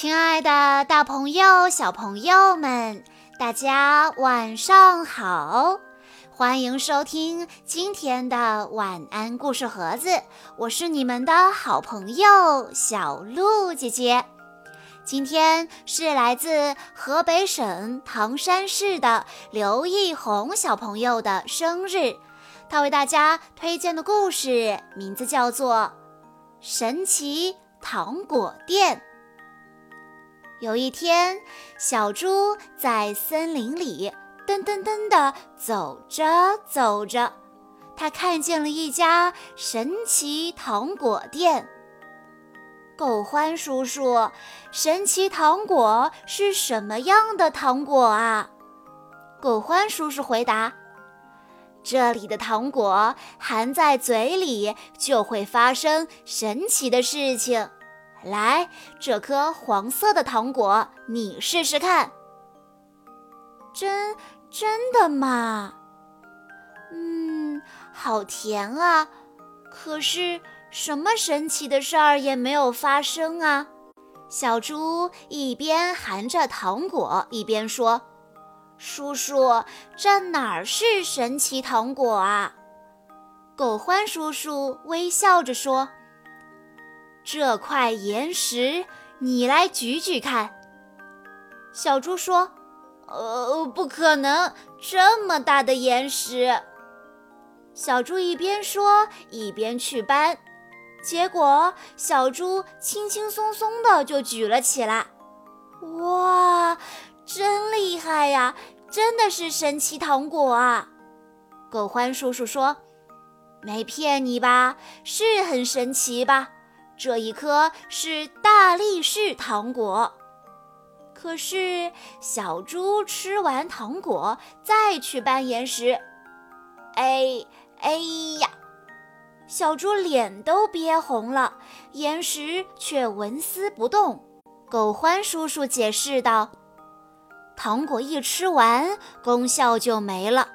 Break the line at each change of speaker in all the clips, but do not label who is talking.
亲爱的，大朋友、小朋友们，大家晚上好！欢迎收听今天的晚安故事盒子，我是你们的好朋友小鹿姐姐。今天是来自河北省唐山市的刘义红小朋友的生日，他为大家推荐的故事名字叫做《神奇糖果店》。有一天，小猪在森林里噔噔噔地走着走着，他看见了一家神奇糖果店。狗欢叔叔，神奇糖果是什么样的糖果啊？狗欢叔叔回答：“这里的糖果含在嘴里，就会发生神奇的事情。”来，这颗黄色的糖果，你试试看。真真的吗？嗯，好甜啊！可是什么神奇的事儿也没有发生啊！小猪一边含着糖果，一边说：“叔叔，这哪儿是神奇糖果啊？”狗欢叔叔微笑着说。这块岩石，你来举举看。小猪说：“呃，不可能，这么大的岩石。”小猪一边说一边去搬，结果小猪轻轻松松的就举了起来。哇，真厉害呀！真的是神奇糖果啊！狗欢叔叔说：“没骗你吧？是很神奇吧？”这一颗是大力士糖果，可是小猪吃完糖果再去搬岩石，哎哎呀，小猪脸都憋红了，岩石却纹丝不动。狗欢叔叔解释道：“糖果一吃完，功效就没了。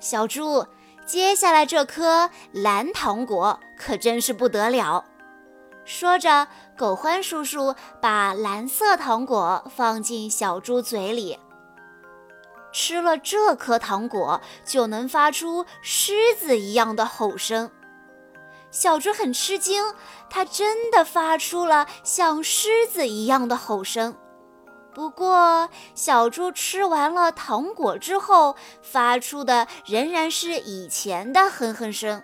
小猪，接下来这颗蓝糖果可真是不得了。”说着，狗欢叔叔把蓝色糖果放进小猪嘴里。吃了这颗糖果，就能发出狮子一样的吼声。小猪很吃惊，它真的发出了像狮子一样的吼声。不过，小猪吃完了糖果之后，发出的仍然是以前的哼哼声。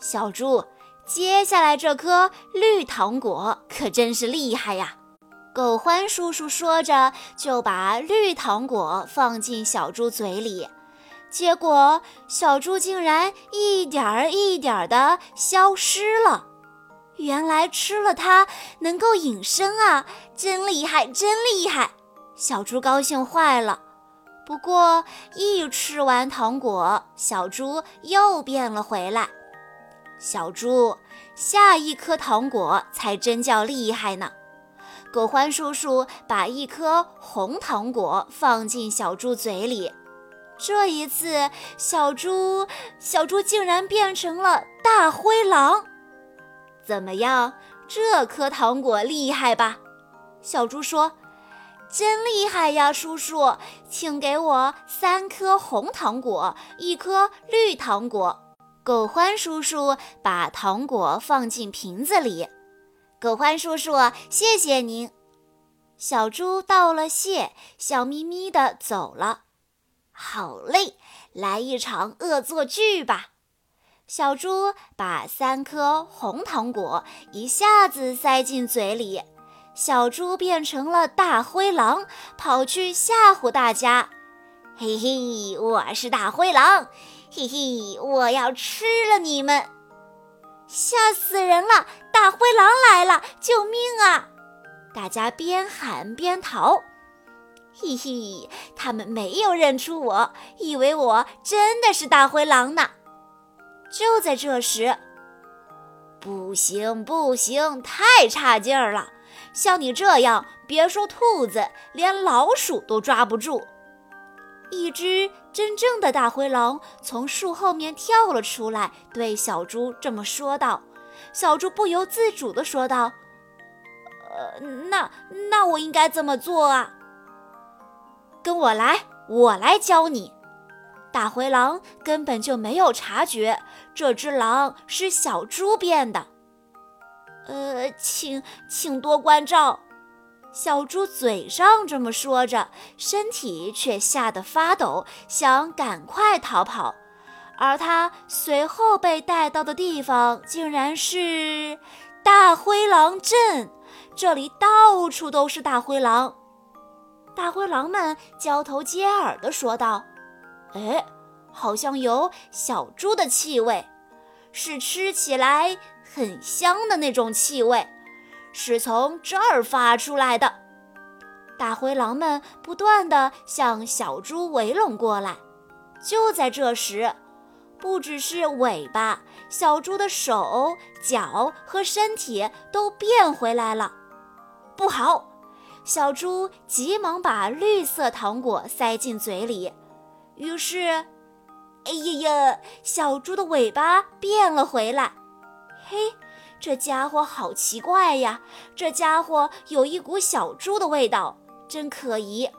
小猪。接下来这颗绿糖果可真是厉害呀！狗欢叔叔说着，就把绿糖果放进小猪嘴里，结果小猪竟然一点儿一点儿地消失了。原来吃了它能够隐身啊，真厉害，真厉害！小猪高兴坏了。不过一吃完糖果，小猪又变了回来。小猪，下一颗糖果才真叫厉害呢！狗欢叔叔把一颗红糖果放进小猪嘴里，这一次，小猪小猪竟然变成了大灰狼。怎么样，这颗糖果厉害吧？小猪说：“真厉害呀，叔叔，请给我三颗红糖果，一颗绿糖果。”狗欢叔叔把糖果放进瓶子里。狗欢叔叔，谢谢您。小猪道了谢，笑眯眯地走了。好嘞，来一场恶作剧吧！小猪把三颗红糖果一下子塞进嘴里，小猪变成了大灰狼，跑去吓唬大家。嘿嘿，我是大灰狼。嘿嘿，我要吃了你们！吓死人了！大灰狼来了，救命啊！大家边喊边逃。嘿嘿，他们没有认出我，以为我真的是大灰狼呢。就在这时，不行不行，太差劲儿了！像你这样，别说兔子，连老鼠都抓不住。一只真正的大灰狼从树后面跳了出来，对小猪这么说道。小猪不由自主地说道：“呃，那那我应该怎么做啊？
跟我来，我来教你。大灰狼根本就没有察觉这只狼是小猪变的。
呃，请请多关照。
小猪嘴上这么说着，身体却吓得发抖，想赶快逃跑。而他随后被带到的地方，竟然是大灰狼镇。这里到处都是大灰狼。大灰狼们交头接耳地说道：“哎，好像有小猪的气味，是吃起来很香的那种气味。”是从这儿发出来的。大灰狼们不断地向小猪围拢过来。就在这时，不只是尾巴，小猪的手脚和身体都变回来了。不好！小猪急忙把绿色糖果塞进嘴里。于是，哎呀呀，小猪的尾巴变了回来。嘿！这家伙好奇怪呀！这家伙有一股小猪的味道，真可疑。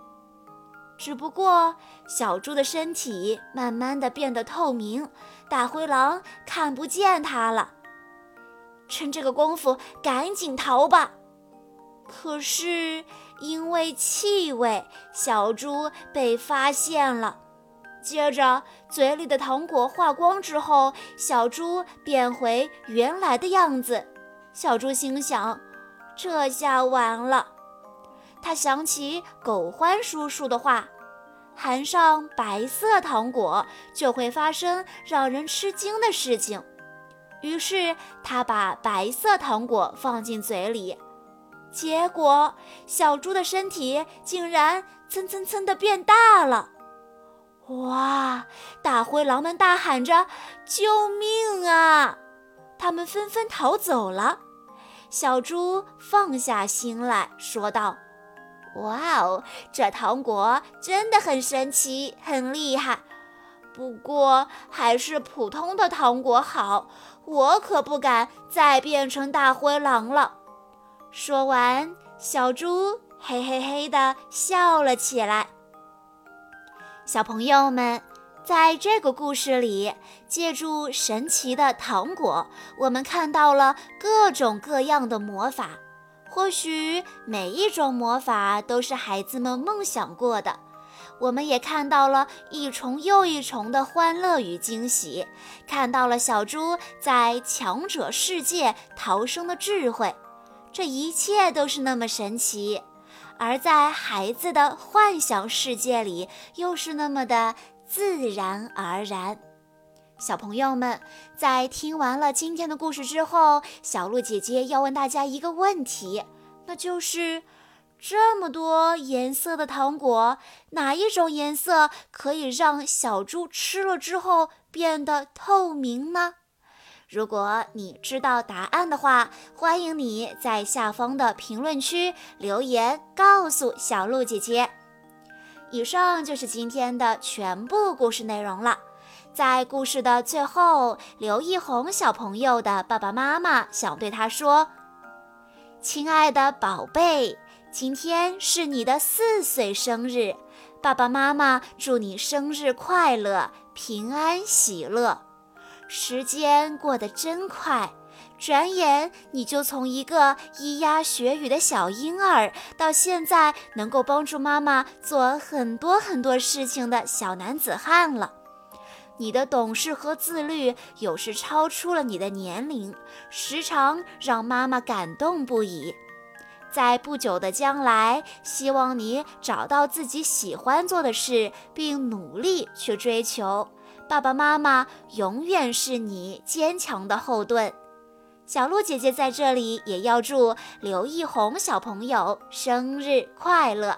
只不过小猪的身体慢慢的变得透明，大灰狼看不见它了。趁这个功夫，赶紧逃吧！可是因为气味，小猪被发现了。接着，嘴里的糖果化光之后，小猪变回原来的样子。小猪心想：“这下完了。”他想起狗欢叔叔的话：“含上白色糖果，就会发生让人吃惊的事情。”于是，他把白色糖果放进嘴里，结果小猪的身体竟然蹭蹭蹭地变大了。哇！大灰狼们大喊着：“救命啊！”他们纷纷逃走了。小猪放下心来说道：“哇哦，这糖果真的很神奇，很厉害。不过还是普通的糖果好，我可不敢再变成大灰狼了。”说完，小猪嘿嘿嘿地笑了起来。小朋友们，在这个故事里，借助神奇的糖果，我们看到了各种各样的魔法。或许每一种魔法都是孩子们梦想过的。我们也看到了一重又一重的欢乐与惊喜，看到了小猪在强者世界逃生的智慧。这一切都是那么神奇。而在孩子的幻想世界里，又是那么的自然而然。小朋友们，在听完了今天的故事之后，小鹿姐姐要问大家一个问题，那就是：这么多颜色的糖果，哪一种颜色可以让小猪吃了之后变得透明呢？如果你知道答案的话，欢迎你在下方的评论区留言告诉小鹿姐姐。以上就是今天的全部故事内容了。在故事的最后，刘一红小朋友的爸爸妈妈想对他说：“亲爱的宝贝，今天是你的四岁生日，爸爸妈妈祝你生日快乐，平安喜乐。”时间过得真快，转眼你就从一个咿呀学语的小婴儿，到现在能够帮助妈妈做很多很多事情的小男子汉了。你的懂事和自律有时超出了你的年龄，时常让妈妈感动不已。在不久的将来，希望你找到自己喜欢做的事，并努力去追求。爸爸妈妈永远是你坚强的后盾。小鹿姐姐在这里也要祝刘奕宏小朋友生日快乐。